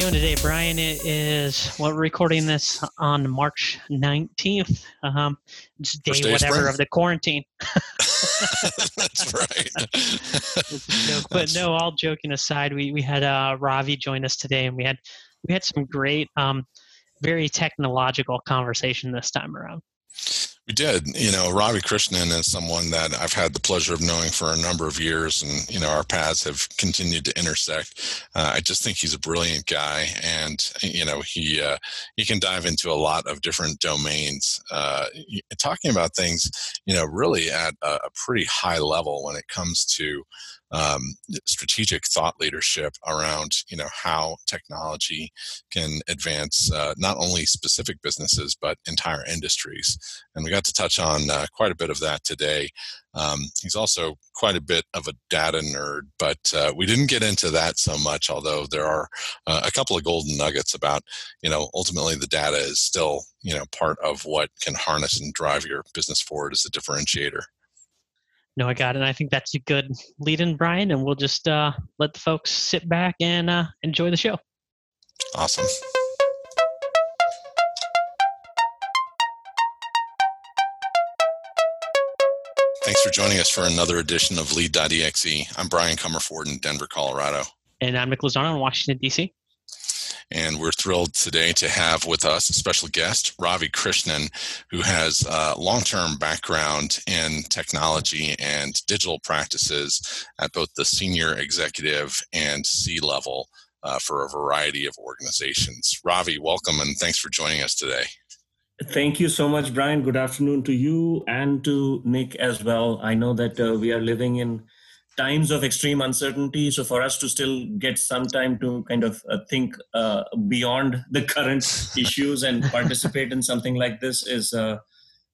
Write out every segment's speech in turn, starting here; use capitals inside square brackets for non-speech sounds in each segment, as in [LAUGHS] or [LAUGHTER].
doing today, Brian? It is well, we're recording this on March 19th. Um, it's day, day whatever spring. of the quarantine. [LAUGHS] That's right. It's a joke. But no, all joking aside, we, we had uh, Ravi join us today, and we had we had some great, um, very technological conversation this time around. We did. You know, Ravi Krishnan is someone that I've had the pleasure of knowing for a number of years, and you know, our paths have continued to intersect. Uh, I just think he's a brilliant guy, and you know, he uh, he can dive into a lot of different domains, uh, talking about things, you know, really at a, a pretty high level when it comes to um, strategic thought leadership around you know how technology can advance uh, not only specific businesses but entire industries. And we got to touch on uh, quite a bit of that today. Um, he's also quite a bit of a data nerd but uh, we didn't get into that so much although there are uh, a couple of golden nuggets about you know ultimately the data is still you know part of what can harness and drive your business forward as a differentiator No, I got it. And I think that's a good lead in, Brian, and we'll just uh, let the folks sit back and uh, enjoy the show. awesome Thanks for joining us for another edition of Lead.exe. I'm Brian Comerford in Denver, Colorado. And I'm Nick Lozano in Washington, D.C. And we're thrilled today to have with us a special guest, Ravi Krishnan, who has a long term background in technology and digital practices at both the senior executive and C level uh, for a variety of organizations. Ravi, welcome and thanks for joining us today. Thank you so much, Brian. Good afternoon to you and to Nick as well. I know that uh, we are living in times of extreme uncertainty. So, for us to still get some time to kind of uh, think uh, beyond the current [LAUGHS] issues and participate in something like this is uh,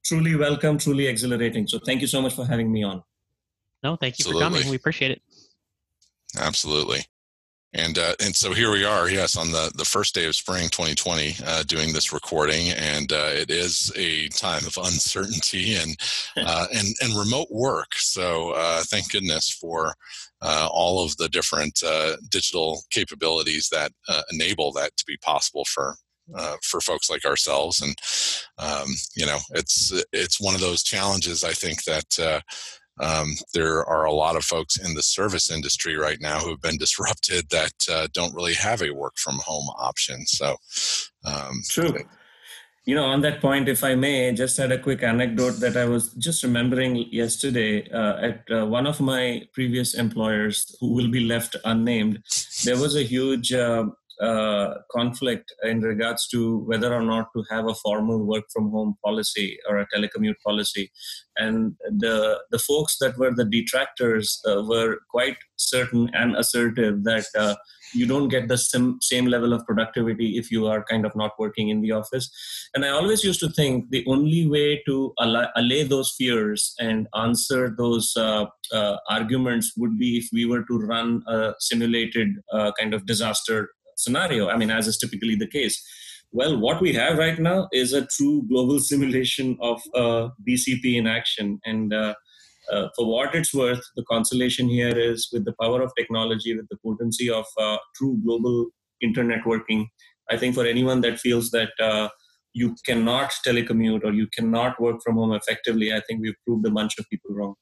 truly welcome, truly exhilarating. So, thank you so much for having me on. No, thank you for coming. We appreciate it. Absolutely. And uh, and so here we are, yes, on the, the first day of spring 2020, uh, doing this recording, and uh, it is a time of uncertainty and uh, [LAUGHS] and and remote work. So uh, thank goodness for uh, all of the different uh, digital capabilities that uh, enable that to be possible for uh, for folks like ourselves. And um, you know, it's it's one of those challenges. I think that. Uh, um, there are a lot of folks in the service industry right now who have been [LAUGHS] disrupted that uh, don't really have a work from home option. So, um, True. You know, on that point, if I may, just had a quick anecdote that I was just remembering yesterday uh, at uh, one of my previous employers who will be left unnamed. There was a huge uh, conflict in regards to whether or not to have a formal work from home policy or a telecommute policy. And the, the folks that were the detractors uh, were quite certain and assertive that uh, you don't get the sim- same level of productivity if you are kind of not working in the office. And I always used to think the only way to alla- allay those fears and answer those uh, uh, arguments would be if we were to run a simulated uh, kind of disaster scenario. I mean, as is typically the case. Well, what we have right now is a true global [LAUGHS] simulation of uh, BCP in action. And uh, uh, for what it's worth, the consolation here is with the power of technology, with the potency of uh, true global internetworking. I think for anyone that feels that uh, you cannot telecommute or you cannot work from home effectively, I think we've proved a bunch of people wrong.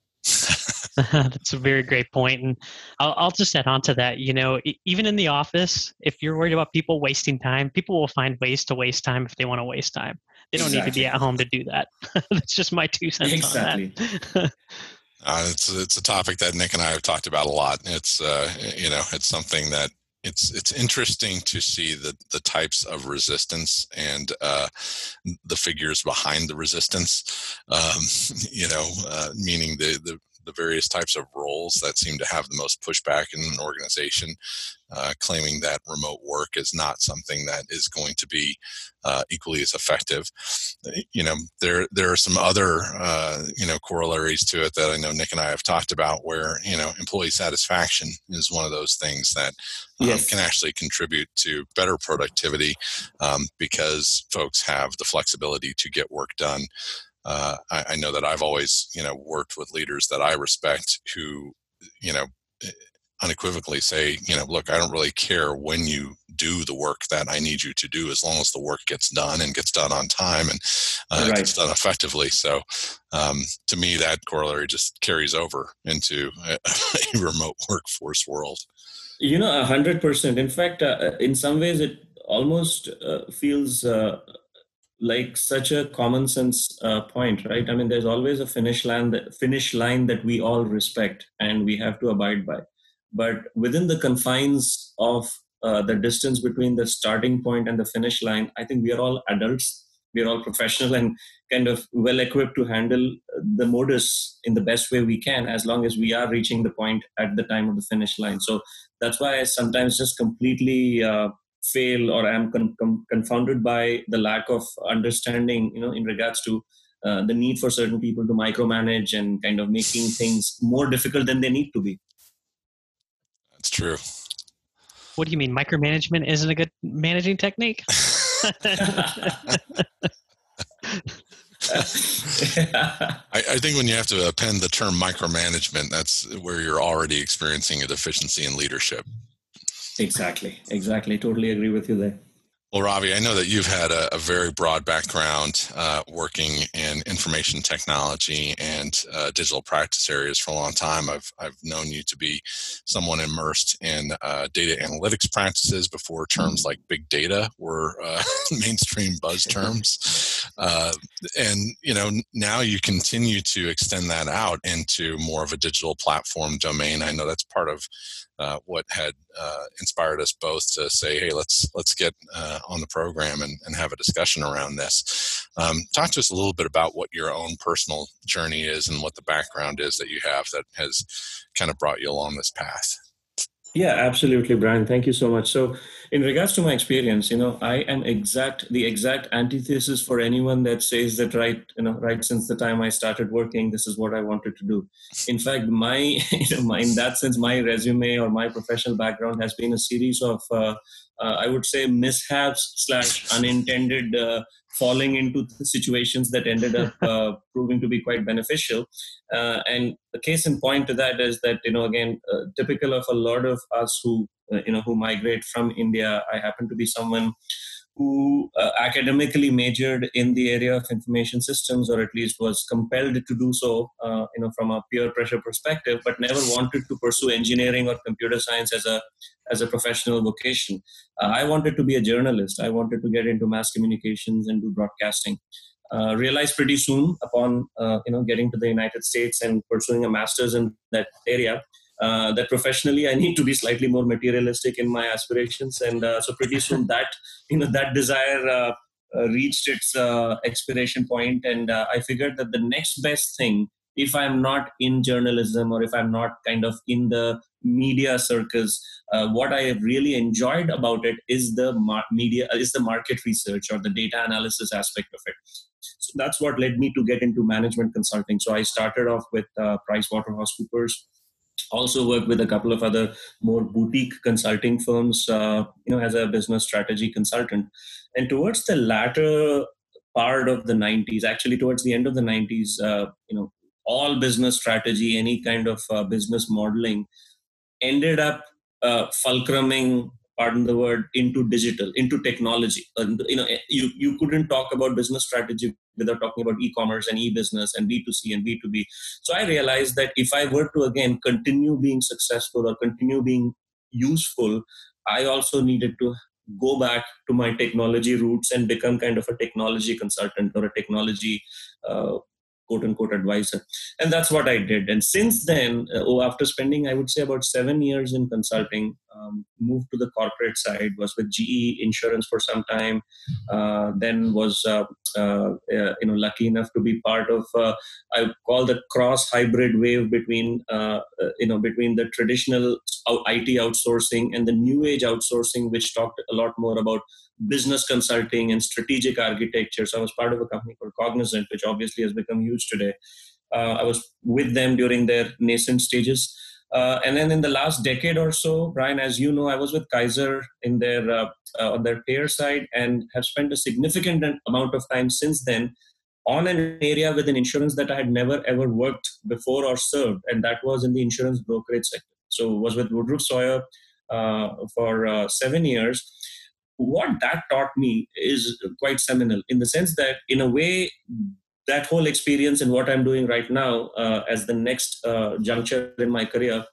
[LAUGHS] That's a very great point, and I'll, I'll just add on to that. You know, even in the office, if you're worried about people wasting time, people will find ways to waste time if they want to waste time. They don't need to be at home to do that. [LAUGHS] That's just my two cents Exactly. on that. [LAUGHS] uh, it's it's a topic that Nick and I have talked about a lot. It's uh, you know it's something that it's it's interesting to see the the types of resistance and uh, the figures behind the resistance. Um, you know, uh, meaning the the the various types of roles that seem to have the most pushback in an organization, uh, claiming that remote work is not something that is going to be uh, equally as effective. You know, there there are some other uh, you know corollaries to it that I know Nick and I have talked about, where you know employee satisfaction is one of those things that um, Yes. can actually contribute to better productivity um, because folks have the flexibility to get work done uh, I, I know that I've always, you know, worked with leaders that I respect who, you know, unequivocally say, you know, look, I don't really care when you do the work that I need you to do, as long as the work gets done and gets done on time and uh, right. gets done effectively. So, um, to me, that corollary just carries over into a, [LAUGHS] a remote workforce world. You know, a hundred percent. In fact, uh, in some ways, it almost uh, feels uh, like such a common sense uh, point, right? I mean, there's always a finish line that finish line that we all respect and we have to abide by. But within the confines of uh, the distance between the starting point and the finish line, I think we are all adults. We are all professional and kind of well equipped to handle the modus in the best way we can, as long as we are reaching the point at the time of the finish line. So that's why I sometimes just completely uh, fail or am con- con- confounded by the lack of understanding you know in regards to uh, the need for certain people to micromanage and kind of making things more difficult than they need to be. That's true. What do you mean micromanagement isn't a good managing technique? [LAUGHS] I, I, think when you have to append the term micromanagement, that's where you're already experiencing a deficiency in leadership. Exactly. Exactly. Totally agree with you there. Well, Ravi, I know that you've had a, a very broad background uh, working in information technology and uh, digital practice areas for a long time. I've, I've known you to be someone immersed in uh, data analytics practices before terms like big data were uh, [LAUGHS] mainstream buzz terms. Uh, and, you know, now you continue to extend that out into more of a digital platform domain. I know that's part of uh, what had uh, inspired us both to say, "Hey, let's let's get uh, on the program and, and have a discussion around this." Um, talk to us a little bit about what your own personal journey is and what the background is that you have that has kind of brought you along this path. Yeah, absolutely, Brian. Thank you so much. So, in regards to my experience, you know, I am exact the exact antithesis for anyone that says that right, you know, right since the time I started working, this is what I wanted to do. In fact, my, [LAUGHS] you know, my in that sense, my resume or my professional background has been a series of, uh, uh, I would say, mishaps slash unintended uh, falling into situations that ended up [LAUGHS] uh, proving to be quite beneficial. Uh, and the case in point to that is that you know again uh, typical of a lot of us who uh, you know who migrate from India. I happen to be someone who uh, academically majored in the area of information systems or at least was compelled to do so uh, you know from a peer pressure perspective but never wanted to pursue engineering or computer science as a as a professional vocation. Uh, i wanted to be a journalist. I wanted to get into mass communications and do broadcasting. Uh, realized pretty soon upon uh, you know getting to the united states and pursuing a master's in that area uh, that professionally I need to be slightly more materialistic in my aspirations, and uh, so pretty soon [LAUGHS] that you know that desire uh, uh reached its uh, expiration point, and I figured that the next best thing, if I'm not in journalism or if I'm not kind of in the media circus, what I have really enjoyed about it is the mar- media is the market research or the data analysis aspect of it. So that's what led me to get into management consulting. So I started off with uh, PricewaterhouseCoopers also worked with a couple of other more boutique consulting firms uh, you know as a business strategy consultant. And towards the latter part of the 90s actually towards the end of the 90s uh, you know all business strategy any kind of uh, business modeling ended up uh, fulcruming pardon the word into digital into technology. And you know you you couldn't talk about business strategy without talking about e-commerce and e-business and b2c and b2b so i realized that if i were to again continue being successful or continue being useful i also needed to go back to my technology roots and become kind of a technology consultant or a technology uh, quote unquote advisor. And that's what i did. And since then uh, oh, after spending i would say about seven years in consulting um, moved to the corporate side was with ge insurance for some time uh, then was uh, uh, uh you know lucky enough to be part of uh, i call the cross hybrid wave between you know between the traditional it outsourcing and the new age outsourcing which talked a lot more about business consulting and strategic architecture. So I was part of a company called Cognizant, which obviously has become huge today. I was with them during their nascent stages. Uh, and then in the last decade or so, Brian, as you know, I was with Kaiser in their uh, uh on their payer side and have spent a significant amount of time since then on an area within insurance that I had never ever worked before or served, and that was in the insurance brokerage sector. So was with Woodruff Sawyer uh, for uh, seven years. What that taught me is quite seminal in the sense that, in a way, that whole experience and what I'm doing right now uh, as the next uh, juncture in my career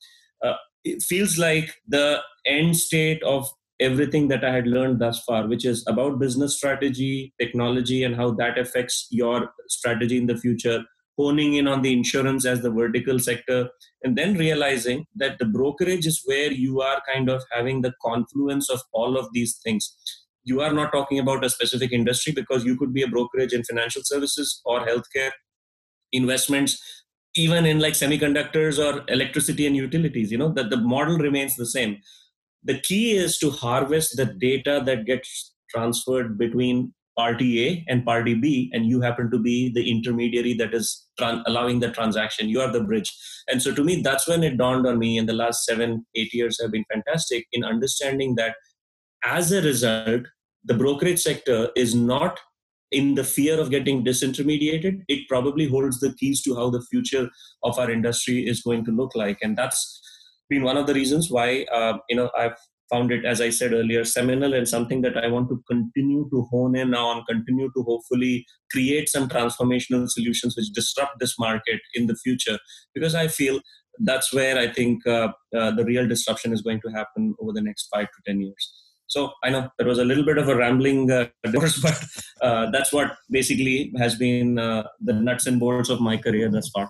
uh, it feels like the end state of everything that I had learned thus far, which is about business strategy, technology, and how that affects your strategy in the future, honing in on the insurance as the vertical sector, and then realizing that the brokerage is where you are kind of having the confluence of all of these things. You are not talking about a specific industry because you could be a brokerage in financial services or healthcare, investments, even in like semiconductors or electricity and utilities. You know, that the model remains the same the key is to harvest the data that gets transferred between party A and party B, and you happen to be the intermediary that is tran- allowing the transaction. You are the bridge. And so to me, that's when it dawned on me, and the last seven, eight years have been fantastic in understanding that as a result, the brokerage sector is not in the fear of getting disintermediated. It probably holds the keys to how the future of our industry is going to look like. And that's been one of the reasons why uh, you know I've found it, as I said earlier, seminal and something that I want to continue to hone in on, continue to hopefully create some transformational solutions which disrupt this market in the future. Because I feel that's where I think uh, uh, the real disruption is going to happen over the next five to 10 years. So I know there was a little bit of a rambling uh, [LAUGHS] but uh, that's what basically has been uh, the nuts and bolts of my career thus far.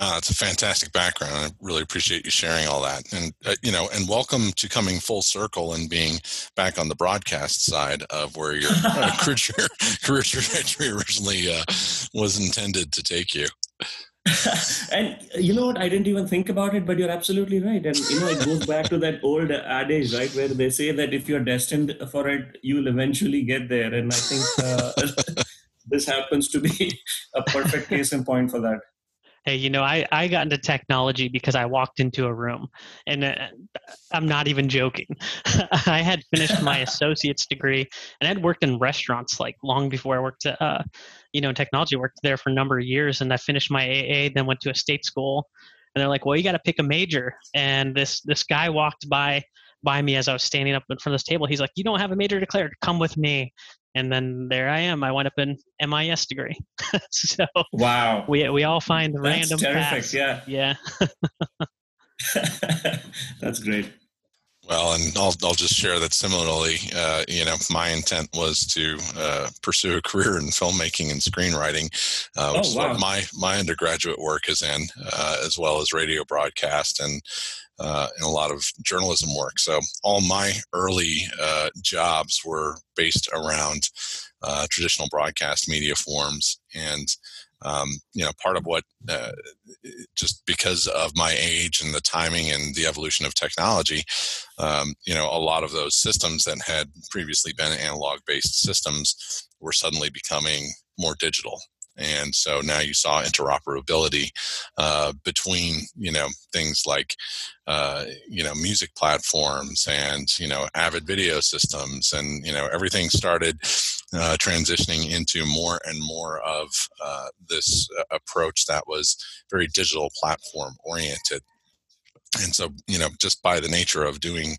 Uh, it's a fantastic background. I really appreciate you sharing all that, and uh, you know, and welcome to coming full circle and being back on the broadcast side of where your [LAUGHS] uh, career career trajectory originally uh, was intended to take you. [LAUGHS] and you know what? I didn't even think about it, but you're absolutely right. And you know, it goes back to that old adage, right, where they say that if you're destined for it, you'll eventually get there. And I think uh, [LAUGHS] this happens to be a perfect case in point for that hey you know i i got into technology because i walked into a room and uh, i'm not even joking [LAUGHS] i had finished my associate's degree and i'd worked in restaurants like long before i worked at uh, you know in technology worked there for a number of years and i finished my aa then went to a state school and they're like well you got to pick a major and this this guy walked by by me as I was standing up in front of this table. He's like, "You don't have a major declared. Come with me." and then there I am. I went up in MIS degree. [LAUGHS] so wow, we we all find That's random terrific. Paths. Yeah, yeah. [LAUGHS] [LAUGHS] That's great. Well, and I'll I'll just share that similarly. Uh, you know, my intent was to uh, pursue a career in filmmaking and screenwriting, uh, which oh, wow. is what my my undergraduate work is in, uh, as well as radio broadcast and uh, and a lot of journalism work. So all my early uh, jobs were based around uh, traditional broadcast media forms, and um, you know, part of what uh, just because of my age and the timing and the evolution of technology, um, you know, a lot of those systems that had previously been analog-based systems were suddenly becoming more digital and so now you saw interoperability uh, between you know things like uh, you know music platforms and you know avid video systems and you know everything started uh, transitioning into more and more of uh, this uh, approach that was very digital platform oriented and so you know just by the nature of doing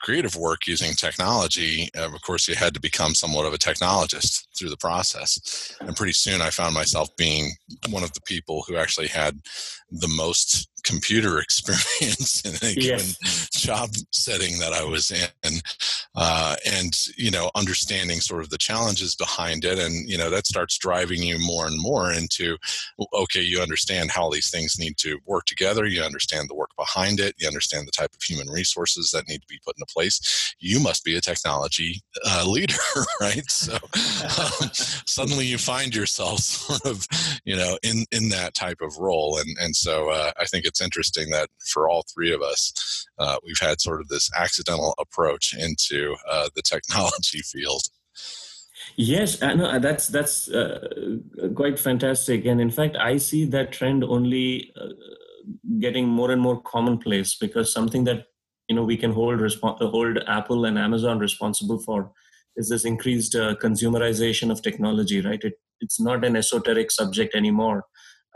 creative work using technology of course you had to become somewhat of a technologist through the process and pretty soon i found myself being one of the people who actually had the most computer [LAUGHS] experience in a yes. given job setting that I was in, uh, and you know, understanding sort of the challenges behind it, and you know, that starts driving you more and more into, okay, you understand how these things need to work together, you understand the work behind it, you understand the type of human resources that need to be put into place. You must be a technology uh, [LAUGHS] leader, right? So um, suddenly you find yourself [LAUGHS] sort of, you know, in in that type of role, and and so uh, I think it's interesting that for all three of us, uh, we've had sort of this accidental approach into uh, the technology field. Yes, no, that's that's uh, quite fantastic, and in fact, I see that trend only uh, getting more and more commonplace because something that you know we can hold respo- hold Apple and Amazon responsible for is this increased uh, consumerization of technology. Right, it, it's not an esoteric subject anymore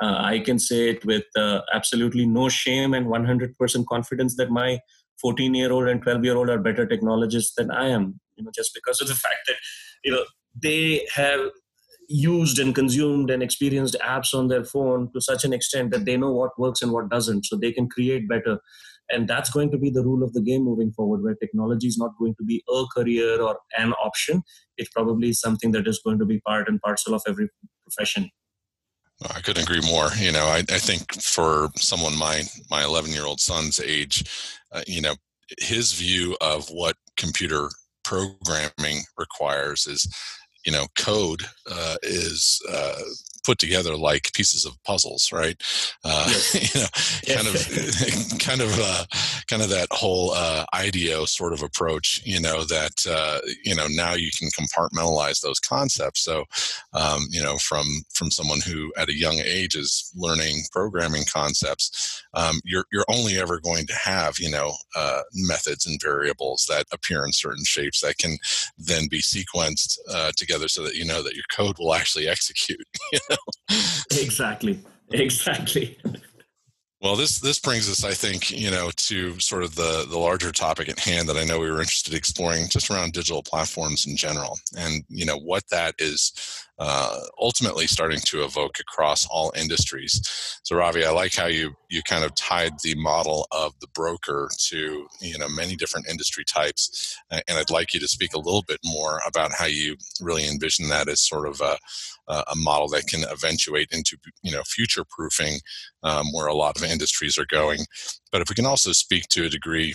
uh, I can say it with uh, absolutely no shame and 100% confidence that my 14 year old and 12 year old are better technologists than I am. You know, just because of the fact that you know they have used and consumed and experienced apps on their phone to such an extent that they know what works and what doesn't, so they can create better. And that's going to be the rule of the game moving forward, where technology is not going to be a career or an option. It probably something that is going to be part and parcel of every profession. I couldn't agree more. You know, I, I think for someone my my 11 year old son's age, uh, you know, his view of what computer programming requires is, you know, code uh, is uh, put together like pieces of puzzles, right? Uh, yes. [LAUGHS] you know, kind of, [LAUGHS] [LAUGHS] kind of, uh, kind of that whole uh, IDEO sort of approach. You know that uh, you know now you can compartmentalize those concepts. So, um, you know, from from someone who at a young age is learning programming concepts, um, you're you're only ever going to have you know uh, methods and variables that appear in certain shapes that can then be sequenced uh, together so that you know that your code will actually execute. You [LAUGHS] exactly exactly well this this brings us i think you know to sort of the the larger topic at hand that i know we were interested in exploring just around digital platforms in general and you know what that is uh, ultimately starting to evoke across all industries. So, Ravi, I like how you you kind of tied the model of the broker to you know many different industry types, and I'd like you to speak a little bit more about how you really envision that as sort of a a model that can eventuate into you know future proofing um, where a lot of industries are going. But if we can also speak to a degree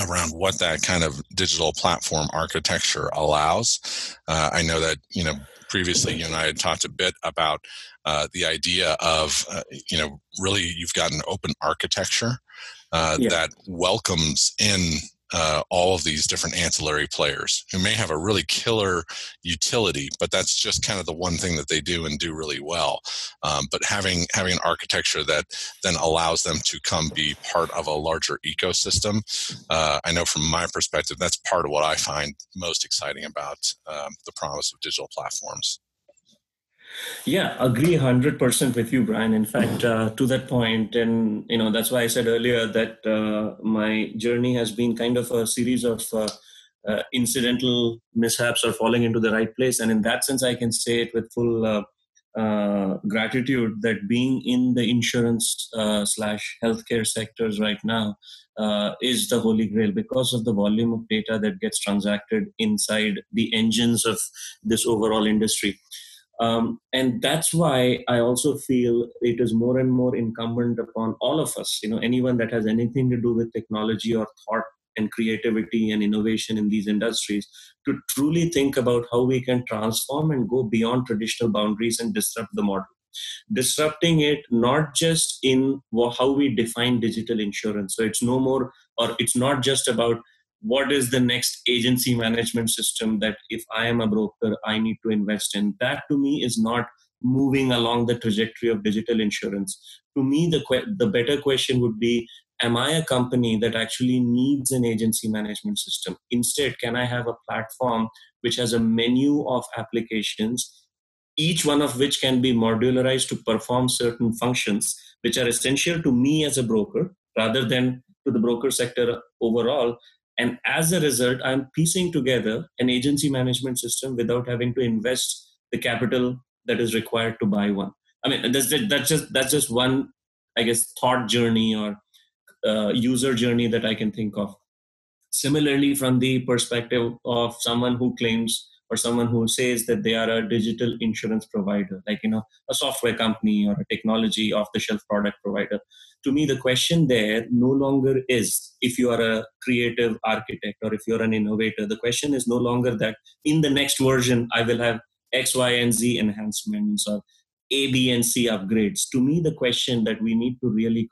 around what that kind of digital platform architecture allows. Uh, I know that you know previously you and I had talked a bit about uh, the idea of uh, you know really you've got an open architecture uh, yeah. that welcomes in uh, all of these different ancillary players who may have a really killer utility, but that's just kind of the one thing that they do and do really well. Um, but having having an architecture that then allows them to come be part of a larger ecosystem, uh, I know from my perspective that's part of what I find most exciting about um, the promise of digital platforms. Yeah, agree 100% with you, Brian. In fact, uh, to that point, and you know that's why I said earlier that uh, my journey has been kind of a series of uh, uh incidental mishaps or falling into the right place. And in that sense, I can say it with full uh, uh, gratitude that being in the insurance slash healthcare sectors right now is the holy grail because of the volume of data that gets transacted inside the engines of this overall industry. Um, and that's why I also feel it is more and more incumbent upon all of us, you know, anyone that has anything to do with technology or thought and creativity and innovation in these industries to truly think about how we can transform and go beyond traditional boundaries and disrupt the model. Disrupting it not just in how we define digital insurance. So it's no more, or it's not just about what is the next agency management system that if i am a broker i need to invest in? That to me is not moving along the trajectory of digital insurance. To me the que- the better question would be am i a company that actually needs an agency management system? Instead can i have a platform which has a menu of applications each one of which can be modularized to perform certain functions which are essential to me as a broker rather than to the broker sector overall and as a result, I'm piecing together an agency management system without having to invest the capital that is required to buy one. I mean, that's, that's just that's just one, I guess, thought journey or uh, user journey that I can think of. Similarly, from the perspective of someone who claims or someone who says that they are a digital insurance provider, like you know, a software company or a technology off-the-shelf product provider, to me the question there no longer is if you are a creative architect or if you're an innovator. The question is no longer that in the next version i will have x y and z enhancements or a b and c upgrades. To me the question that we need to really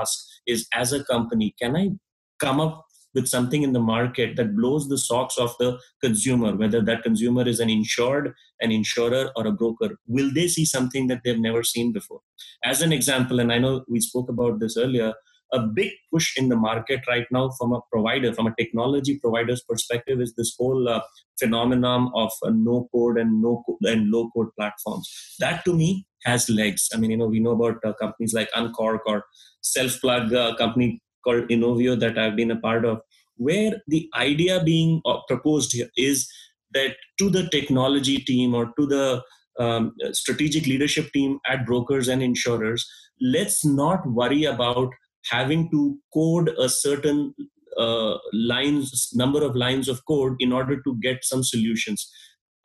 ask is as a company can i come up with something in the market that blows the socks off the consumer, whether that consumer is an insured, an insurer, or a broker, will they see something that they've never seen before? As an example, and I know we spoke about this earlier, a big push in the market right now from a provider, from a technology provider's perspective, is this whole uh, phenomenon of uh, no code and no and low code platforms. That to me has legs. I mean, you know, we know about uh, companies like Unqork or Self Plug, uh, company called Innovio that I've been a part of, where the idea being uh, proposed here is that to the technology team or to the um, strategic leadership team at brokers and insurers, let's not worry about having to code a certain uh, lines number of lines of code in order to get some solutions.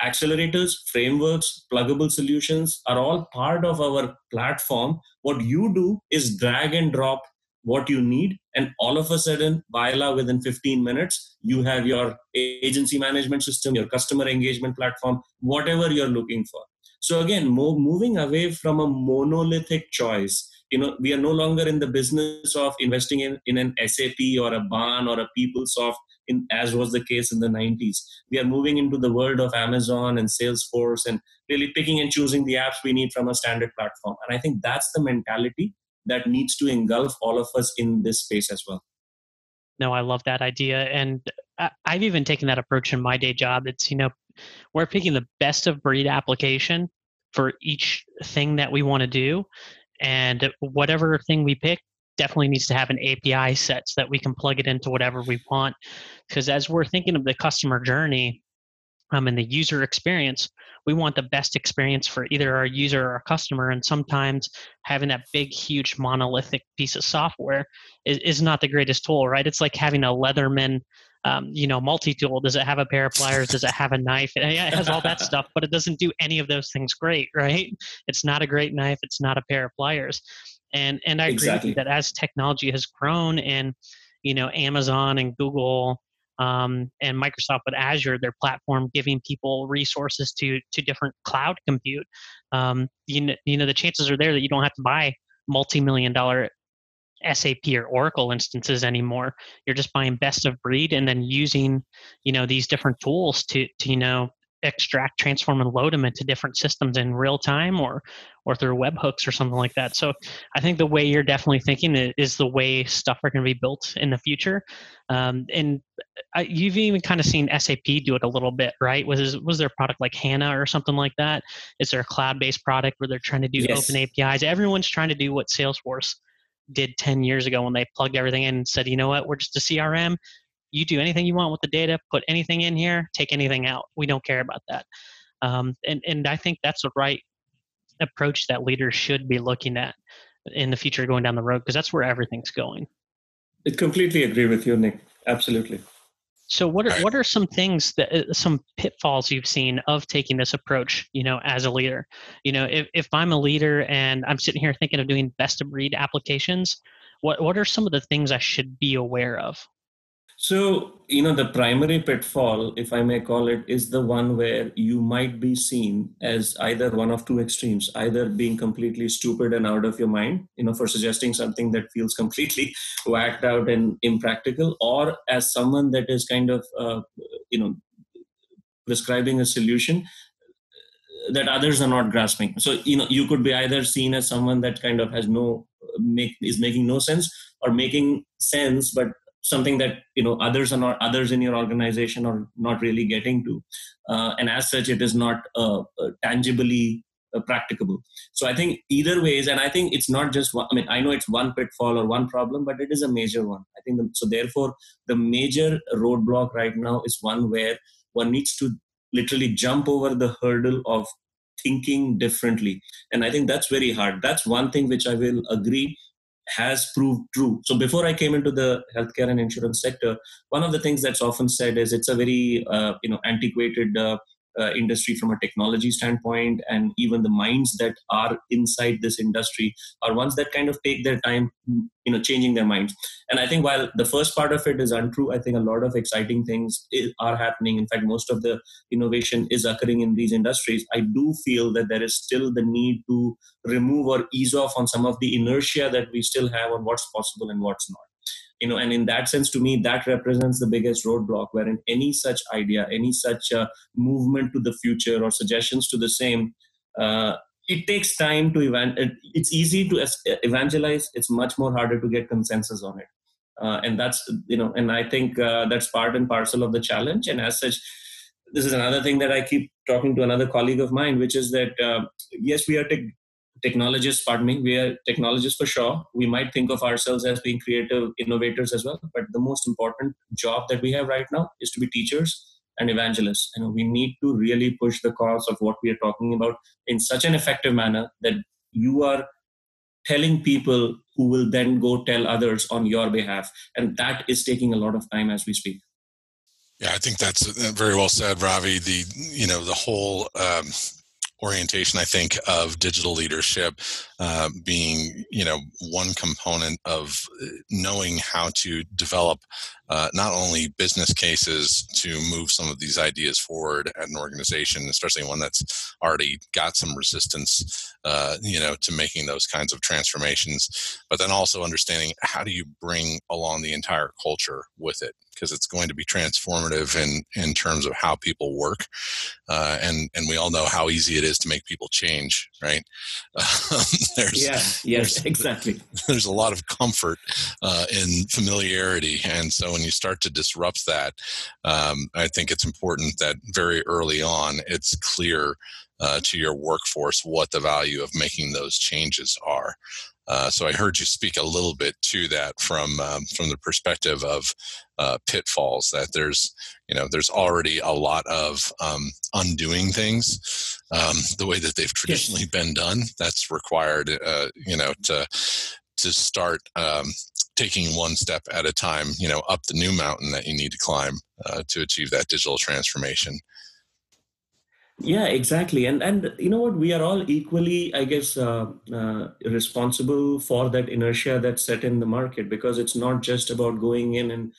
Accelerators frameworks pluggable solutions are all part of our platform. What you do is drag and drop what you need and all of a sudden voila within 15 minutes you have your agency management system your customer engagement platform whatever you're looking for. So again moving away from a monolithic choice you know we are no longer in the business of investing in, in an sap or a Baan or a peoplesoft in as was the case in the 90s we are moving into the world of amazon and salesforce and really picking and choosing the apps we need from a standard platform. And i think that's the mentality that needs to engulf all of us in this space as well no i love that idea and i've even taken that approach in my day job it's you know we're picking the best of breed application for each thing that we want to do and whatever thing we pick definitely needs to have an API set so that we can plug it into whatever we want. Because as we're thinking of the customer journey um, and the user experience, we want the best experience for either our user or our customer. And sometimes having that big, huge monolithic piece of software is, is not the greatest tool, right? It's like having a Leatherman um, you know, multi-tool? Does it have a pair of pliers? Does it have a knife? It, it has all that [LAUGHS] stuff, but it doesn't do any of those things great, [LAUGHS] right? It's not a great knife. It's not a pair of pliers. And and I agree exactly. with you that as technology has grown and you know Amazon and Google um, and Microsoft with Azure, their platform giving people resources to to different cloud compute. Um, you know, you know the chances are there that you don't have to buy multi-million dollar SAP or Oracle instances anymore. You're just buying best of breed and then using, you know, these different tools to, to you know, extract, transform, and load them into different systems in real time or or through webhooks or something like that. So I think the way you're definitely thinking is the way stuff are going to be built in the future. Um, and I, you've even kind of seen SAP do it a little bit, right? Was was their product like HANA or something like that? Is there a cloud-based product where they're trying to do yes. open APIs? Everyone's trying to do what Salesforce did 10 years ago when they plugged everything in and said, you know what, we're just a CRM. You do anything you want with the data, put anything in here, take anything out. We don't care about that. Um, and, and I think that's the right approach that leaders should be looking at in the future going down the road because that's where everything's going. I completely agree with you, Nick. Absolutely. So what are what are some things that uh, some pitfalls you've seen of taking this approach, you know, as a leader? You know, if if I'm a leader and I'm sitting here thinking of doing best of breed applications, what what are some of the things I should be aware of? So, you know, the primary pitfall, if I may call it, is the one where you might be seen as either one of two extremes, either being completely stupid and out of your mind, you know, for suggesting something that feels completely [LAUGHS] whacked out and impractical, or as someone that is kind of, uh, you know, prescribing a solution that others are not grasping. So, you know, you could be either seen as someone that kind of has no, make, is making no sense or making sense, but something that you know others are not others in your organization are not really getting to. Uh, and as such it is not uh, uh, tangibly uh, practicable. So i think either ways and i think it's not just one i mean i know it's one pitfall or one problem but it is a major one. I think the, so therefore the major roadblock right now is one where one needs to literally jump over the hurdle of thinking differently. And i think that's very hard. That's one thing which i will agree has proved true. So before I came into the healthcare and insurance sector, one of the things that's often said is it's a very uh, you know antiquated uh, uh, industry from a technology standpoint and even the minds that are inside this industry are ones that kind of take their time you know changing their minds. And i think while the first part of it is untrue i think a lot of exciting things are happening. In fact most of the innovation is occurring in these industries. I do feel that there is still the need to remove or ease off on some of the inertia that we still have on what's possible and what's not you know and in that sense to me that represents the biggest roadblock wherein any such idea any such uh, movement to the future or suggestions to the same uh, it takes time to evan- it's easy to evangelize it's much more harder to get consensus on it. Uh, and that's you know and i think uh, that's part and parcel of the challenge. And as such this is another thing that i keep talking to another colleague of mine which is that uh, yes we are technologists pardon me we are technologists for sure. We might think of ourselves as being creative innovators as well but the most important job that we have right now is to be teachers and evangelists. And we need to really push the cause of what we are talking about in such an effective manner that you are telling people who will then go tell others on your behalf. And that is taking a lot of time as we speak. Yeah i think that's uh, very well said ravi. The you know the whole um, orientation i think of digital leadership uh, being you know one component of uh, knowing how to develop uh, not only business cases to move some of these ideas forward at an organization, especially one that's already got some resistance, uh, you know, to making those kinds of transformations, but then also understanding how do you bring along the entire culture with it because it's going to be transformative in in terms of how people work, uh, and and we all know how easy it is to make people change, right? [LAUGHS] there's yeah, yes, there's, exactly. [LAUGHS] There's a lot of comfort uh, in familiarity, and so when you start to disrupt that, um, I think it's important that very early on it's clear uh, to your workforce what the value of making those changes are. Uh, so I heard you speak a little bit to that from um, from the perspective of uh, pitfalls. That there's you know there's already a lot of um, undoing things um, the way that they've traditionally yes. been done. That's required uh, you know to to start um, taking one step at a time, you know, up the new mountain that you need to climb uh, to achieve that digital transformation. Yeah, exactly, and and you know what, we are all equally, I guess, uh, uh, responsible for that inertia that's set in the market because it's not just about going in and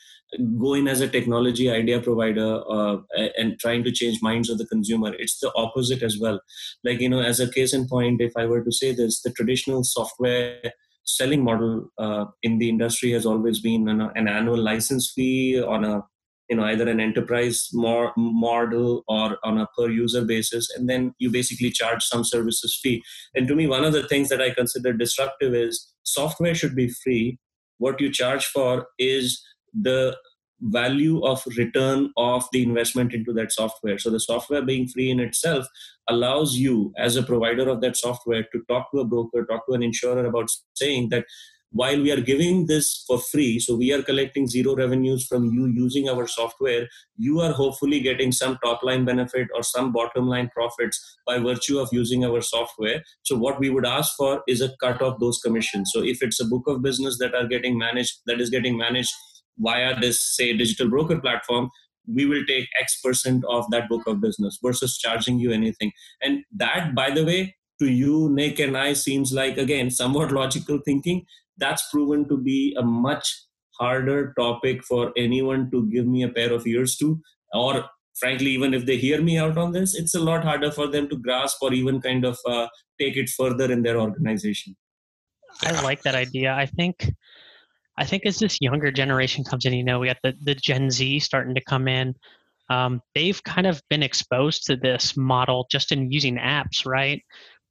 going as a technology idea provider uh, and trying to change minds of the consumer. It's the opposite as well. Like you know, as a case in point, if I were to say this, the traditional software selling model uh, in the industry has always been an, an, annual license fee on a you know either an enterprise more model or on a per user basis and then you basically charge some services fee and to me one of the things that i consider disruptive is software should be free what you charge for is the value of return of the investment into that software. So the software being free in itself allows you as a provider of that software to talk to a broker, talk to an insurer about saying that while we are giving this for free, so we are collecting zero revenues from you using our software, you are hopefully getting some top line benefit or some bottom line profits by virtue of using our software. So what we would ask for is a cut of those commissions. So if it's a book of business that are getting managed, that is getting managed via this say digital broker platform we will take x percent of that book of business versus charging you anything and that by the way to you nick and i seems like again somewhat [LAUGHS] logical thinking that's proven to be a much harder topic for anyone to give me a pair of ears to or frankly even if they hear me out on this it's a lot harder for them to grasp or even kind of uh, take it further in their organization i like that idea i think I think as this younger generation comes in, you know, we got the, the Gen Z starting to come in. Um, they've kind of been exposed to this model just in using apps, right?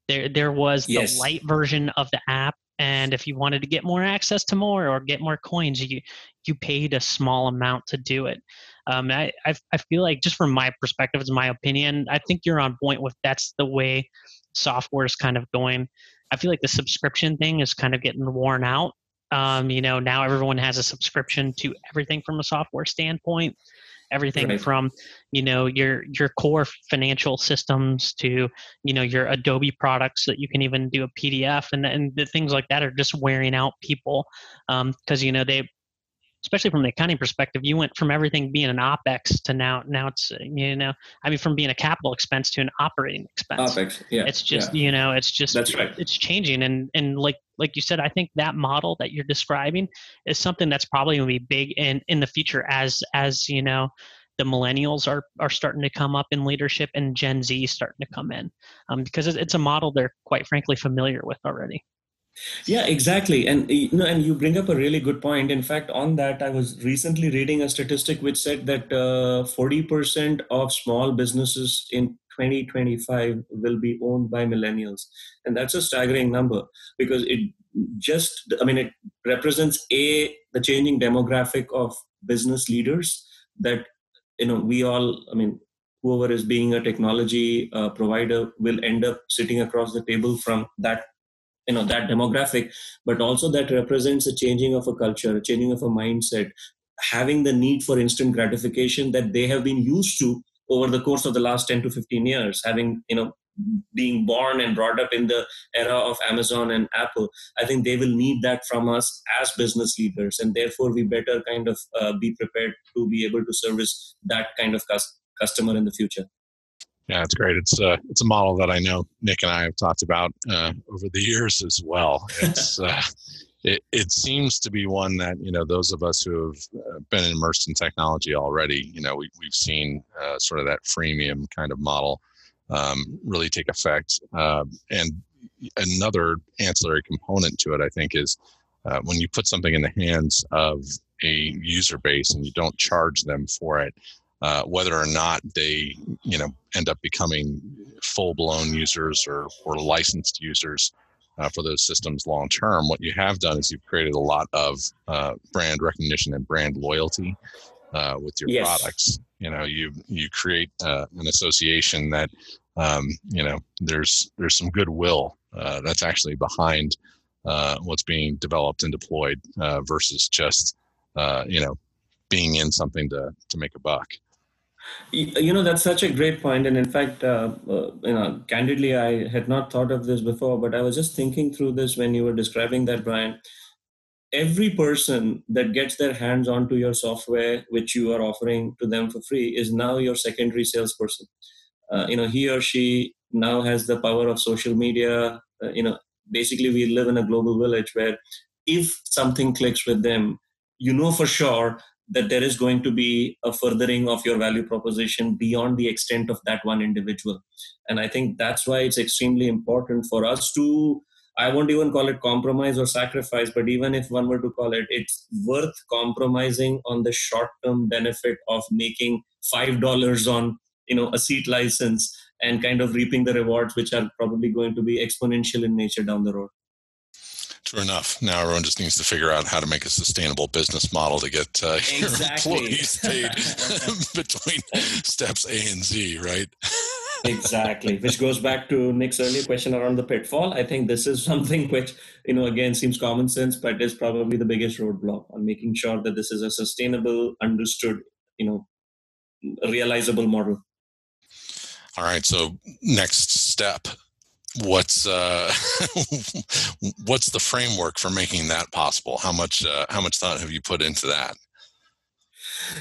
There, there was yes. the light version of the app, and if you wanted to get more access to more or get more coins, you you paid a small amount to do it. Um, I, I feel like just from my perspective, it's my opinion. I think you're on point with that's the way software is kind of going. I feel like the subscription thing is kind of getting worn out um, you know, now everyone has a subscription to everything from a software standpoint, everything right. from, you know, your your core financial systems to, you know, your Adobe products that you can even do a PDF and and the things like that are just wearing out people because um, you know they especially from the accounting perspective, you went from everything being an opex to now now it's you know I mean from being a capital expense to an operating expense. Opex, yeah. It's just yeah. you know it's just that's right. It's changing and and like like you said, I think that model that you're describing is something that's probably going to be big in in the future as as you know the millennials are are starting to come up in leadership and Gen Z starting to come in um, because it's a model they're quite frankly familiar with already. Yeah exactly. And you know and you bring up a really good point. In fact on that i was recently reading a statistic which said that uh, 40% of small businesses in 2025 will be owned by millennials. And that's a staggering number because it just i mean it represents a the changing demographic of business leaders that you know we all i mean whoever is being a technology uh, provider will end up sitting across the table from that you know that demographic but also that represents a changing of a culture a changing of a mindset having the need for instant gratification that they have been used to over the course of the last 10 to 15 years having you know being born and brought up in the era of amazon and apple. I think they will need that from us as business leaders and therefore we better kind of uh, be prepared to be able to service that kind of customer in the future yeah, it's great. It's a uh, it's a model that I know Nick and I have talked about uh, over the years as well. It's [LAUGHS] uh, it it seems to be one that you know those of us who have uh, been immersed in technology already, you know, we we've seen uh, sort of that freemium kind of model um, really take effect. Uh, and another ancillary component to it, I think, is when you put something in the hands of a user base and you don't charge them for it uh, whether or not they you know end up becoming full blown users or or licensed users uh, for those systems long term. What you have done is you've created a lot of uh, brand recognition and brand loyalty uh, with your yes. products. You know, you you create uh, an association that um, you know there's there's some goodwill that's actually behind what's being developed and deployed versus just you know being in something to to make a buck. You know, that's such a great point. And in fact, uh, uh, you know, candidly, I had not thought of this before, but I was just thinking through this when you were describing that, Brian. Every person that gets their hands onto your software, which you are offering to them for free, is now your secondary salesperson. Uh, you know, he or she now has the power of social media. Uh, you know, basically, we live in a global village where if something clicks with them, you know for sure that there is going to be a furthering of your value proposition beyond the extent of that one individual. And I think that's why it's extremely important for us to, I won't even call it compromise or sacrifice, but even if one were to call it, it's worth compromising on the short term benefit of making $5 on you know a seat license and kind of reaping the rewards which are probably going to be exponential in nature down the road True enough. Now everyone just needs to figure out how to make a sustainable business model to get uh, [LAUGHS] exactly. your employees paid [LAUGHS] [LAUGHS] between steps A and Z, right? exactly which goes back to nick's earlier question around the pitfall i think this is something which you know again seems common sense but is probably the biggest roadblock on making sure that this is a sustainable understood you know realizable model all right so next step what's uh, [LAUGHS] what's the framework for making that possible? How much uh, how much thought have you put into that?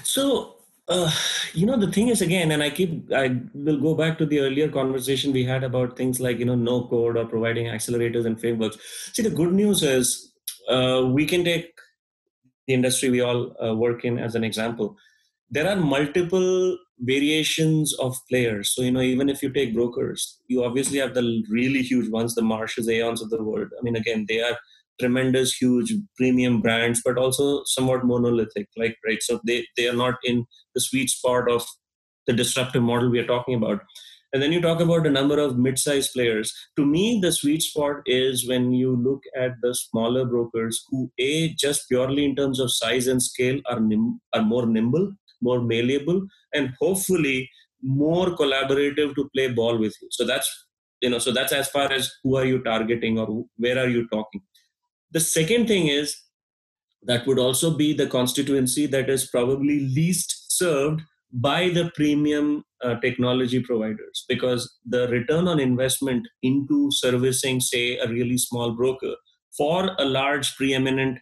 So uh, you know the thing is again and i keep i will go back to the earlier conversation we had about things like you know no code or providing accelerators and frameworks see the good news is uh, we can take the industry we all uh, work in as an example there are multiple variations of players. So, you know, even if you take brokers, you obviously have the really huge ones, the Marshes, Aons of the world. I mean, again, they are tremendous, huge premium brands, but also somewhat monolithic, like, right? So they, they are not in the sweet spot of the disruptive model we are talking about. And then you talk about a number of mid-sized players. To me, the sweet spot is when you look at the smaller brokers who, a, just purely in terms of size and scale, are nim- are more nimble more malleable, and hopefully more collaborative to play ball with you. So that's you know so that's as far as who are you targeting or where are you talking. The second thing is that would also be the constituency that is probably least served by the premium uh, technology providers because the return on investment into servicing say a really small broker for a large preeminent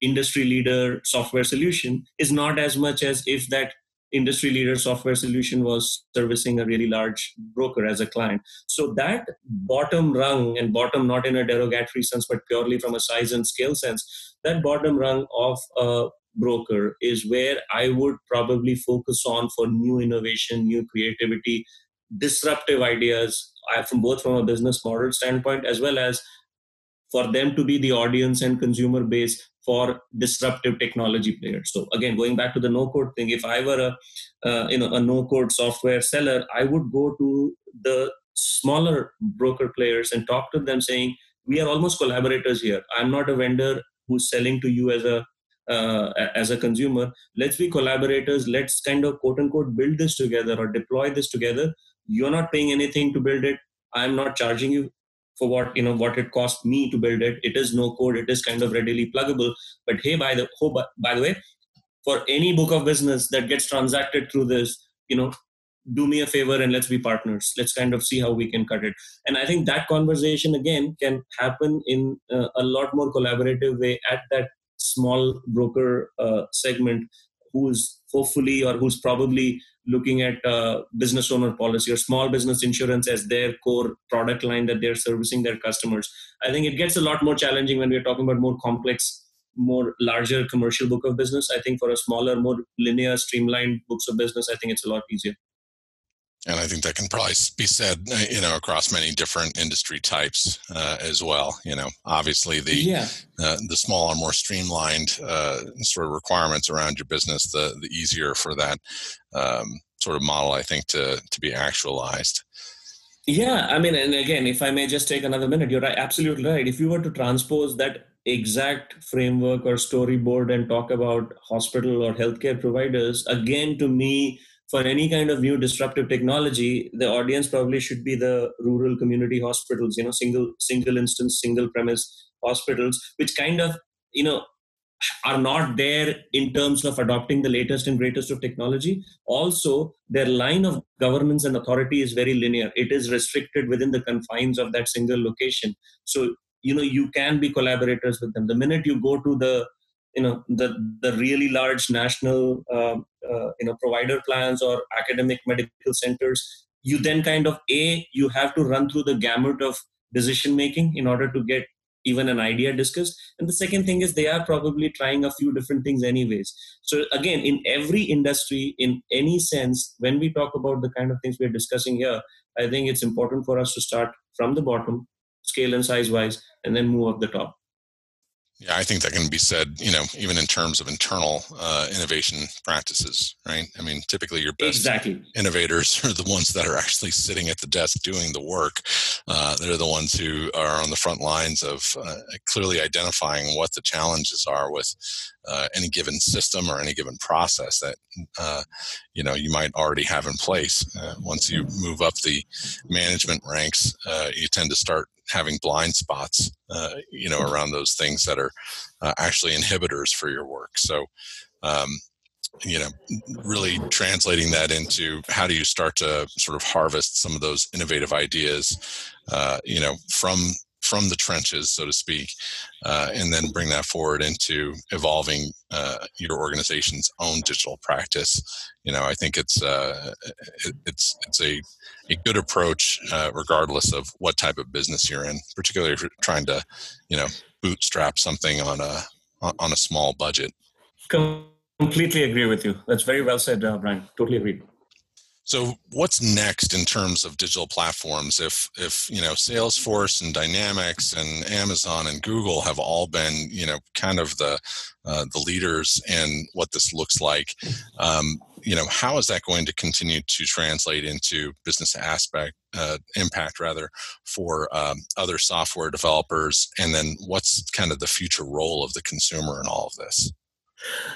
industry leader software solution is not as much as if that industry leader software solution was servicing a really large broker as a client. So that bottom rung and bottom not in a derogatory sense, but purely from a size and scale sense, that bottom rung of a broker is where I would probably focus on for new innovation, new creativity, disruptive ideas, from both from a business model standpoint as well as for them to be the audience and consumer base for disruptive technology players. So again, going back to the no code thing, if I were a uh, you know a no code software seller, I would go to the smaller broker players and talk to them saying, we are almost collaborators here. I'm not a vendor who's selling to you as a uh, as a consumer. Let's be collaborators. Let's kind of quote unquote build this together or deploy this together. You're not paying anything to build it. I'm not charging you for what you know what it cost me to build it. It is no code. It is kind of readily pluggable. But hey by the oh, by the way for any book of business that gets transacted through this you know do me a favor and let's be partners. Let's kind of see how we can cut it. And i think that conversation again can happen in uh, a lot more collaborative way at that small broker uh, segment who's hopefully or who's probably looking at uh, business owner policy or small business insurance as their core product line that they're servicing their customers. I think it gets a lot more challenging when we're talking about more complex, more larger commercial book of business. I think for a smaller, more linear, streamlined books of business, I think it's a lot easier and I think that can probably be said, uh, you know, across many different industry types uh, as well. You know, obviously the yeah. uh, the smaller, more streamlined uh, sort of requirements around your business, the the easier for that um, sort of model, I think, to to be actualized. Yeah, I mean, and again, if I may just take another minute, you're right, absolutely right. If you were to transpose that exact framework or storyboard and talk about hospital or healthcare providers, again, to me for any kind of new disruptive technology, the audience probably should be the rural community hospitals, you know, single single instance, single premise hospitals, which kind of, you know, are not there in terms of adopting the latest and greatest of technology. Also, their line of governance and authority is very linear. It is restricted within the confines of that single location. So, you know, you can be collaborators with them. The minute you go to the you know the the really large national uh, uh, you know provider plans or academic medical centers you then kind of a you have to run through the gamut of decision making in order to get even an idea discussed. And the second thing is they are probably trying a few different things anyways. So again in every industry in any sense when we talk about the kind of things we're discussing here i think it's important for us to start from the bottom scale and size wise and then move up the top yeah, I think that can be said, you know, even in terms of internal uh, innovation practices, right? I mean, typically your best exactly. innovators [LAUGHS] are the ones that are actually sitting at the desk doing the work. Uh, they're the ones who are on the front lines of uh, clearly identifying what the challenges are with uh, any given system or any given process that uh, you know you might already have in place. Uh, once you move up the management ranks, you tend to start having blind spots, uh, you know, around those things that are uh, actually inhibitors for your work. So, um, you know, really translating that into how do you start to sort of harvest some of those innovative ideas, uh, you know, from from the trenches, so to speak, uh, and then bring that forward into evolving uh, your organization's own digital practice. You know, I think it's uh, it, it's it's a a good approach, uh, regardless of what type of business you're in. Particularly if you're trying to, you know, bootstrap something on a on a small budget. Completely agree with you. That's very well said, uh, Brian. Totally agree. So what's next in terms of digital platforms? If if you know Salesforce and Dynamics and Amazon and Google have all been you know kind of the uh, the leaders in what this looks like, um, you know how is that going to continue to translate into business aspect uh, impact rather for um, other software developers, and then what's kind of the future role of the consumer in all of this?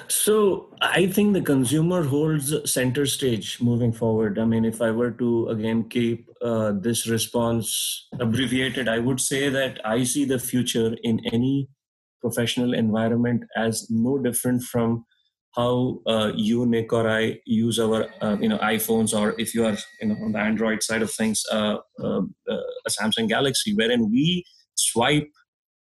So I think the consumer holds center stage moving forward. I mean, if I were to again keep uh, this response abbreviated, I would say that I see the future in any professional environment as no different from how uh, you, Nick, or I use our uh, you know iPhones, or if you are you know on the Android side of things, uh, uh, uh, a Samsung Galaxy, wherein we swipe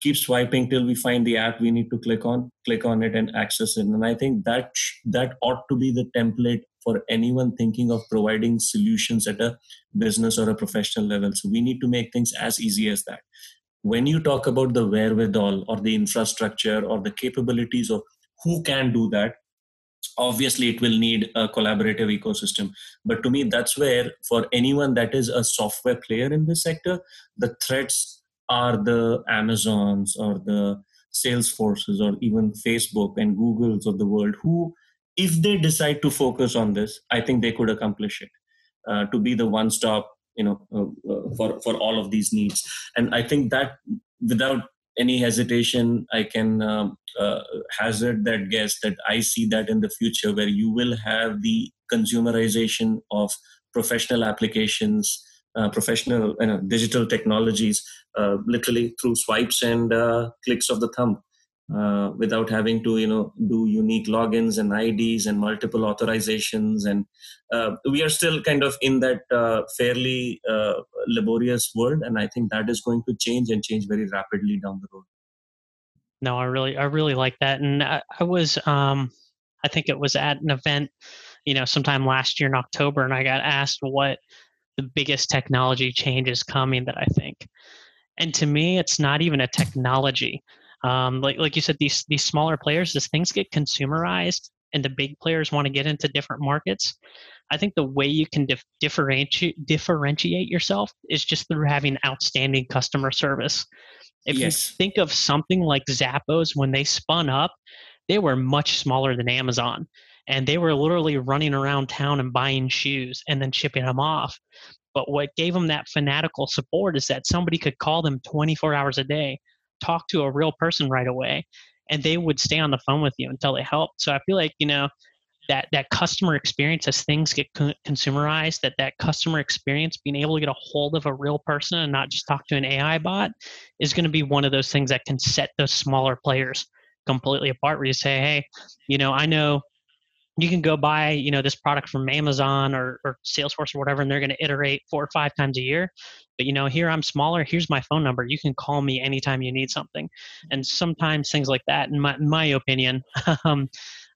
keep swiping till we find the app we need to click on click on it and access it. And i think that that ought to be the template for anyone thinking of providing solutions at a business or a professional level. So we need to make things as easy as that. When you talk about the wherewithal or the infrastructure or the capabilities of who can do that obviously it will need a collaborative ecosystem. But to me that's where for anyone that is a software player in this sector the threats are the Amazons or the Salesforces or even Facebook and Googles of the world who, if they decide to focus on this, I think they could accomplish it. Uh, to be the one-stop, you know, uh, uh, for for all of these needs, and I think that without any hesitation, I can um, uh, hazard that guess that I see that in the future where you will have the consumerization of professional applications, uh, professional you know, digital technologies, uh, literally through swipes and uh, clicks of the thumb. Uh, without having to you know do unique logins and ids and multiple authorizations. And uh, we are still kind of in that fairly laborious world. And i think that is going to change and change very rapidly down the road. No i really i really like that. And i, I was um i think it was at an event you know sometime last year in october and i got asked what the biggest technology change is coming that i think and to me it's not even a technology um, like like you said, these these smaller players, as things get consumerized and the big players want to get into different markets, I think the way you can dif- differentiate differentiate yourself is just through having outstanding customer service. If yes. you think of something like Zappos when they spun up, they were much smaller than Amazon. And they were literally running around town and buying shoes and then shipping them off. But what gave them that fanatical support is that somebody could call them 24 hours a day talk to a real person right away and they would stay on the phone with you until they helped so i feel like you know that that customer experience as things get consumerized that that customer experience being able to get a hold of a real person and not just talk to an ai bot is going to be one of those things that can set those smaller players completely apart where you say hey you know i know you can go buy you know this product from amazon or, or salesforce or whatever and they're going to iterate four or five times a year. But you know here i'm smaller here's my phone number. You can call me anytime you need something. And sometimes things like that in my, in my opinion [LAUGHS] um,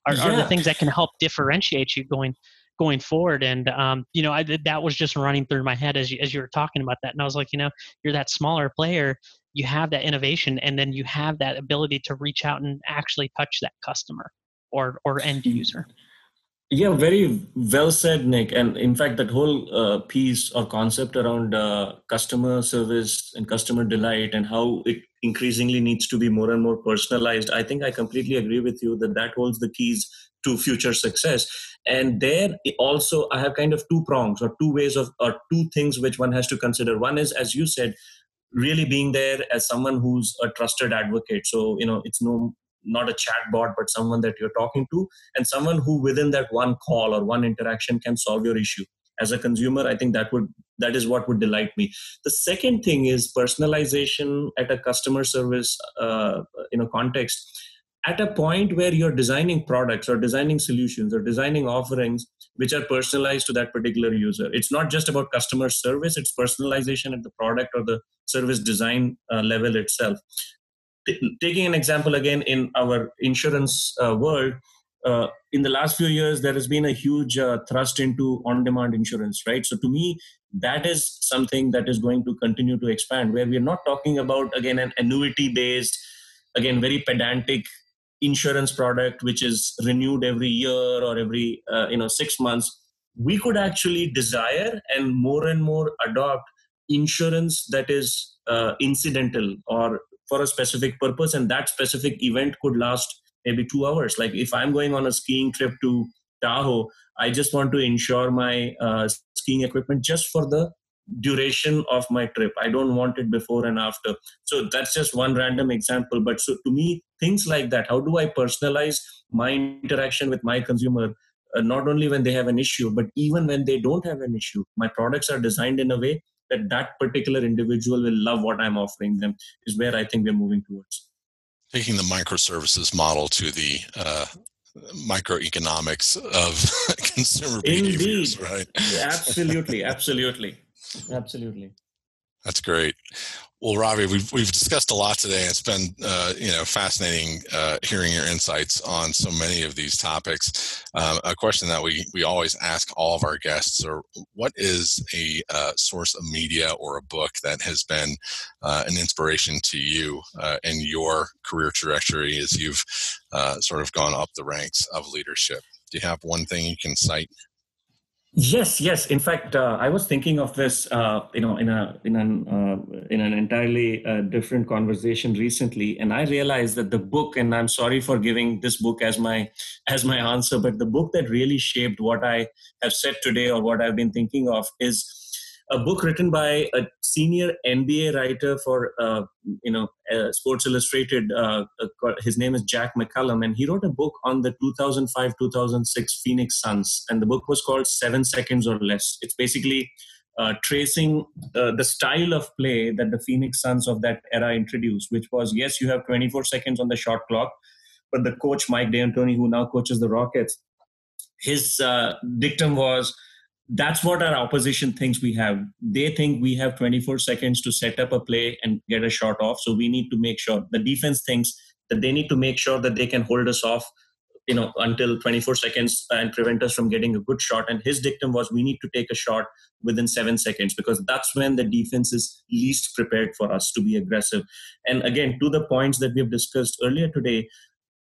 are, yeah. are the things that can help differentiate you going going forward. And um, you know I, that was just running through my head as you, as you were talking about that. And i was like you know you're that smaller player you have that innovation and then you have that ability to reach out and actually touch that customer or or end user yeah, very well said, Nick. And in fact, that whole uh, piece or concept around uh, customer service and customer delight and how it increasingly needs to be more and more personalized, I think I completely agree with you that that holds the keys to future success. And there also, I have kind of two prongs or two ways of, or two things which one has to consider. One is, as you said, really being there as someone who's a trusted advocate. So, you know, it's no not a chat bot but someone that you're talking to and someone who within that one call or one interaction can solve your issue. As a consumer i think that would that is what would delight me. The second thing is personalization at a customer service uh, know context. At a point where you're designing products or designing solutions or designing offerings which are personalized to that particular user. It's not just about customer service it's personalization at the product or the service design uh, level itself taking an example again in our insurance uh, world, uh, in the last few years, there has been a huge uh, thrust into on demand insurance, right? So, to me, that is something that is going to continue to expand, where we're not talking about, again, an annuity based, again, very pedantic insurance product which is renewed every year or every uh, you know six months we could actually desire and more and more adopt insurance that is uh, incidental or for a specific purpose and that specific event could last maybe two hours. Like if i'm going on a skiing trip to tahoe i just want to insure my uh, skiing equipment just for the duration of my trip. I don't want it before and after. So that's just one random example but so to me things like that how do i personalize my interaction with my consumer uh, not only when they have an issue but even when they don't have an issue? My products are designed in a way that that particular individual will love what I'm offering them is where I think we're moving towards. Taking the microservices model to the uh, microeconomics of [LAUGHS] consumer Indeed. behaviors, right? absolutely, absolutely, absolutely. That's great. Well, Ravi, we've we've discussed a lot today. It's been uh, you know fascinating uh, hearing your insights on so many of these topics. Um, a question that we we always ask all of our guests are: What is a uh, source of media or a book that has been uh, an inspiration to you uh, in your career trajectory as you've uh, sort of gone up the ranks of leadership? Do you have one thing you can cite? Yes, yes. In fact, uh, I was thinking of this, uh, you know, in a in an uh, in an entirely uh, different conversation recently, and I realized that the book, and I'm sorry for giving this book as my as my answer, but the book that really shaped what I have said today or what I've been thinking of is a book written by a senior NBA writer for uh, you know uh, Sports Illustrated. Uh, uh, his name is Jack McCallum, and he wrote a book on the 2005-2006 Phoenix Suns, and the book was called Seven Seconds or Less. It's basically uh, tracing uh, the style of play that the Phoenix Suns of that era introduced, which was yes, you have 24 seconds on the shot clock, but the coach Mike D'Antoni, who now coaches the Rockets, his dictum was that's what our opposition thinks we have. They think we have 24 seconds to set up a play and get a shot off. So we need to make sure the defense thinks that they need to make sure that they can hold us off, you know, until 24 seconds and prevent us from getting a good shot. And his dictum was we need to take a shot within seven seconds because that's when the defense is least prepared for us to be aggressive. And again, to the points that we've discussed earlier today,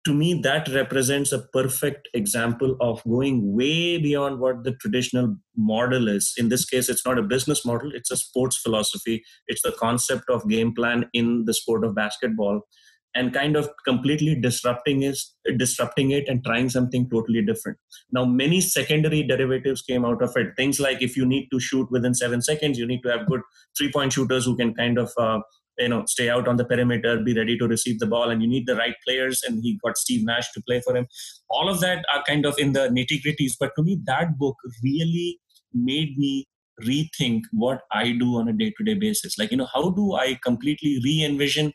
to me that represents a perfect example of going way beyond what the traditional model is. In this case it's not a business model it's a sports philosophy. It's the concept of game plan in the sport of basketball. And kind of completely disrupting is disrupting it and trying something totally different. Now many secondary derivatives came out of it. Things like if you need to shoot within 7 seconds you need to have good three point shooters who can kind of uh, you know stay out on the perimeter be ready to receive the ball and you need the right players and he got steve nash to play for him. All of that are kind of in the nitty gritties but to me that book really made me rethink what i do on a day to day basis. Like you know how do i completely re envision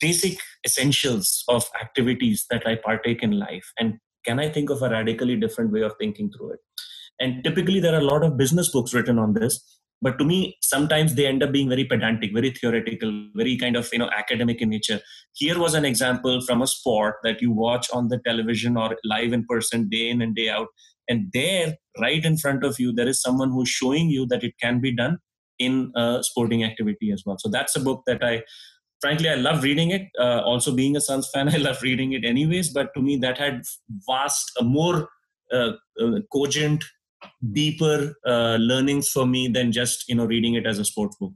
basic essentials of activities that i partake in life? And can i think of a radically different way of thinking through it? And typically there are a lot of business books written on this but to me sometimes they end up being very pedantic very theoretical very kind of you know academic in nature. Here was an example from a sport that you watch on the television or live in person day in and day out. And there right in front of you there is someone who's showing you that it can be done in a sporting activity as well. So that's a book that i frankly i love reading it. Uh, also being a suns fan [LAUGHS] i love reading it anyways. But to me that had vast a more uh, uh, cogent deeper uh, learnings for me than just you know reading it as a sports book.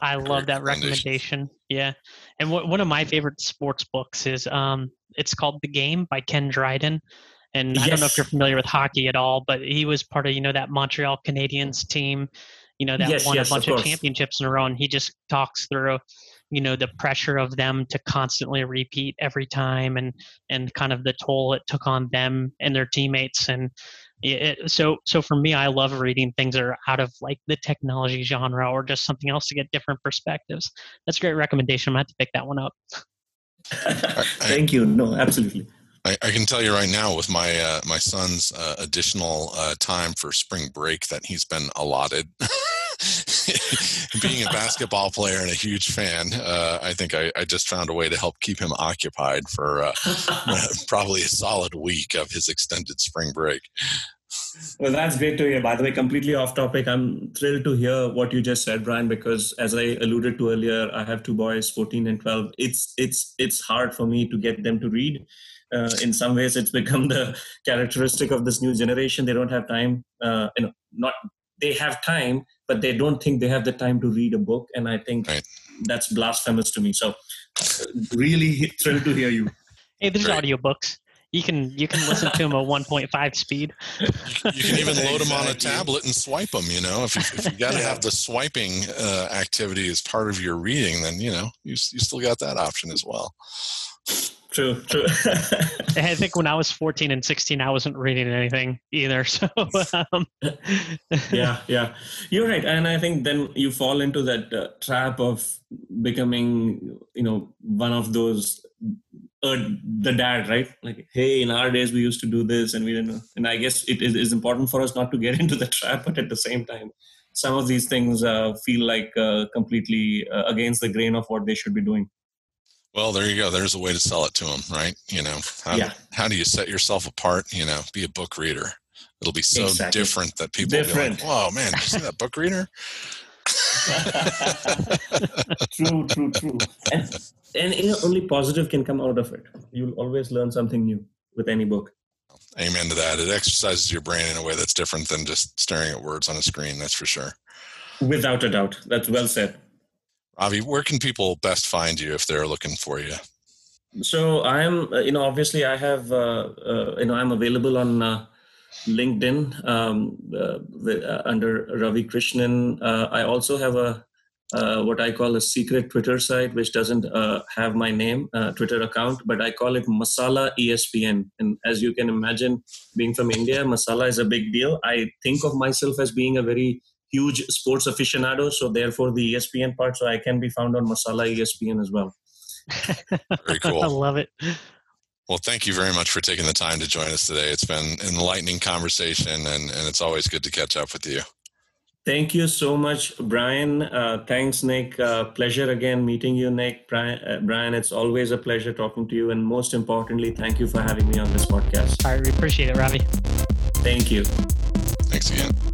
I love that recommendation. Yeah, and w- one of my favorite sports books is um, it's called The Game by Ken Dryden. And yes. I don't know if you're familiar with hockey at all, but he was part of you know that Montreal Canadiens team, you know that yes, won yes, a bunch of, of championships in a row. And he just talks through you know the pressure of them to constantly repeat every time and and kind of the toll it took on them and their teammates and it, so so for me i love reading things that are out of like the technology genre or just something else to get different perspectives. That's a great recommendation. I'm gonna have to pick that one up. [LAUGHS] Thank you. No absolutely. I, I, can tell you right now, with my uh, my son's uh, additional uh, time for spring break that he's been allotted, [LAUGHS] [LAUGHS] being a basketball player and a huge fan, uh, I think I, I, just found a way to help keep him occupied for uh, [LAUGHS] probably a solid week of his extended spring break. Well, that's great to hear. By the way, completely off topic. I'm thrilled to hear what you just said, Brian, because as I alluded to earlier, I have two boys, 14 and 12. It's it's it's hard for me to get them to read. Uh, in some ways, it's become the characteristic of this new generation. They don't have time. Uh, you know, not they have time, but they don't think they have the time to read a book. And I think right. that's blasphemous to me. So, really thrilled to hear you. Hey, there's right. audiobooks. You can you can listen to them at 1.5 speed. You, you can even load them on a tablet and swipe them. You know, if you, if you got to yeah. have the swiping uh, activity as part of your reading, then you know you you still got that option as well true, true. [LAUGHS] I think when I was 14 and 16, I wasn't reading anything either. [LAUGHS] So, um. yeah, yeah, you're right. And I think then you fall into that uh, trap of becoming, you know, one of those, uh, the dad, right? Like, hey, in our days, we used to do this and we didn't know. And I guess it is, is important for us not to get [LAUGHS] into the trap, but at the same time, some of these things uh, feel like uh, completely uh, against the grain of what they should be doing. Well, there you go. There's a way to sell it to them, right? You know, how, yeah. how do you set yourself apart? You know, be a book reader. It'll be so exactly. different that people different. will be like, "Whoa, man, did you see that book reader?" [LAUGHS] true, true, true. And, and you know, only positive can come out of it. You'll always learn something new with any book. Amen to that. It exercises your brain in a way that's different than just staring at words on a screen. That's for sure. Without a doubt. That's well said. Avi, where can people best find you if they're looking for you? So I'm, uh, you know, obviously I have, uh, uh, you know, I'm available on uh, LinkedIn um, uh, under Ravi Krishnan. I also have a uh, what I call a secret Twitter site, which doesn't uh, have my name, uh, Twitter account, but I call it Masala ESPN. And as you can imagine, being from India, Masala is a big deal. I think of myself as being a very huge sports aficionado, so therefore the ESPN part, so I can be found on Masala ESPN as well. Very [LAUGHS] cool. I love it. Well, thank you very much for taking the time to join us today. It's been an enlightening conversation, and, and it's always good to catch up with you. Thank you so much, Brian. Uh, thanks, Nick. Uh, pleasure again meeting you, Nick. Brian, uh, Brian, it's always a pleasure talking to you. And most importantly, thank you for having me on this podcast. All right, we appreciate it, Ravi. Thank you. Thanks again.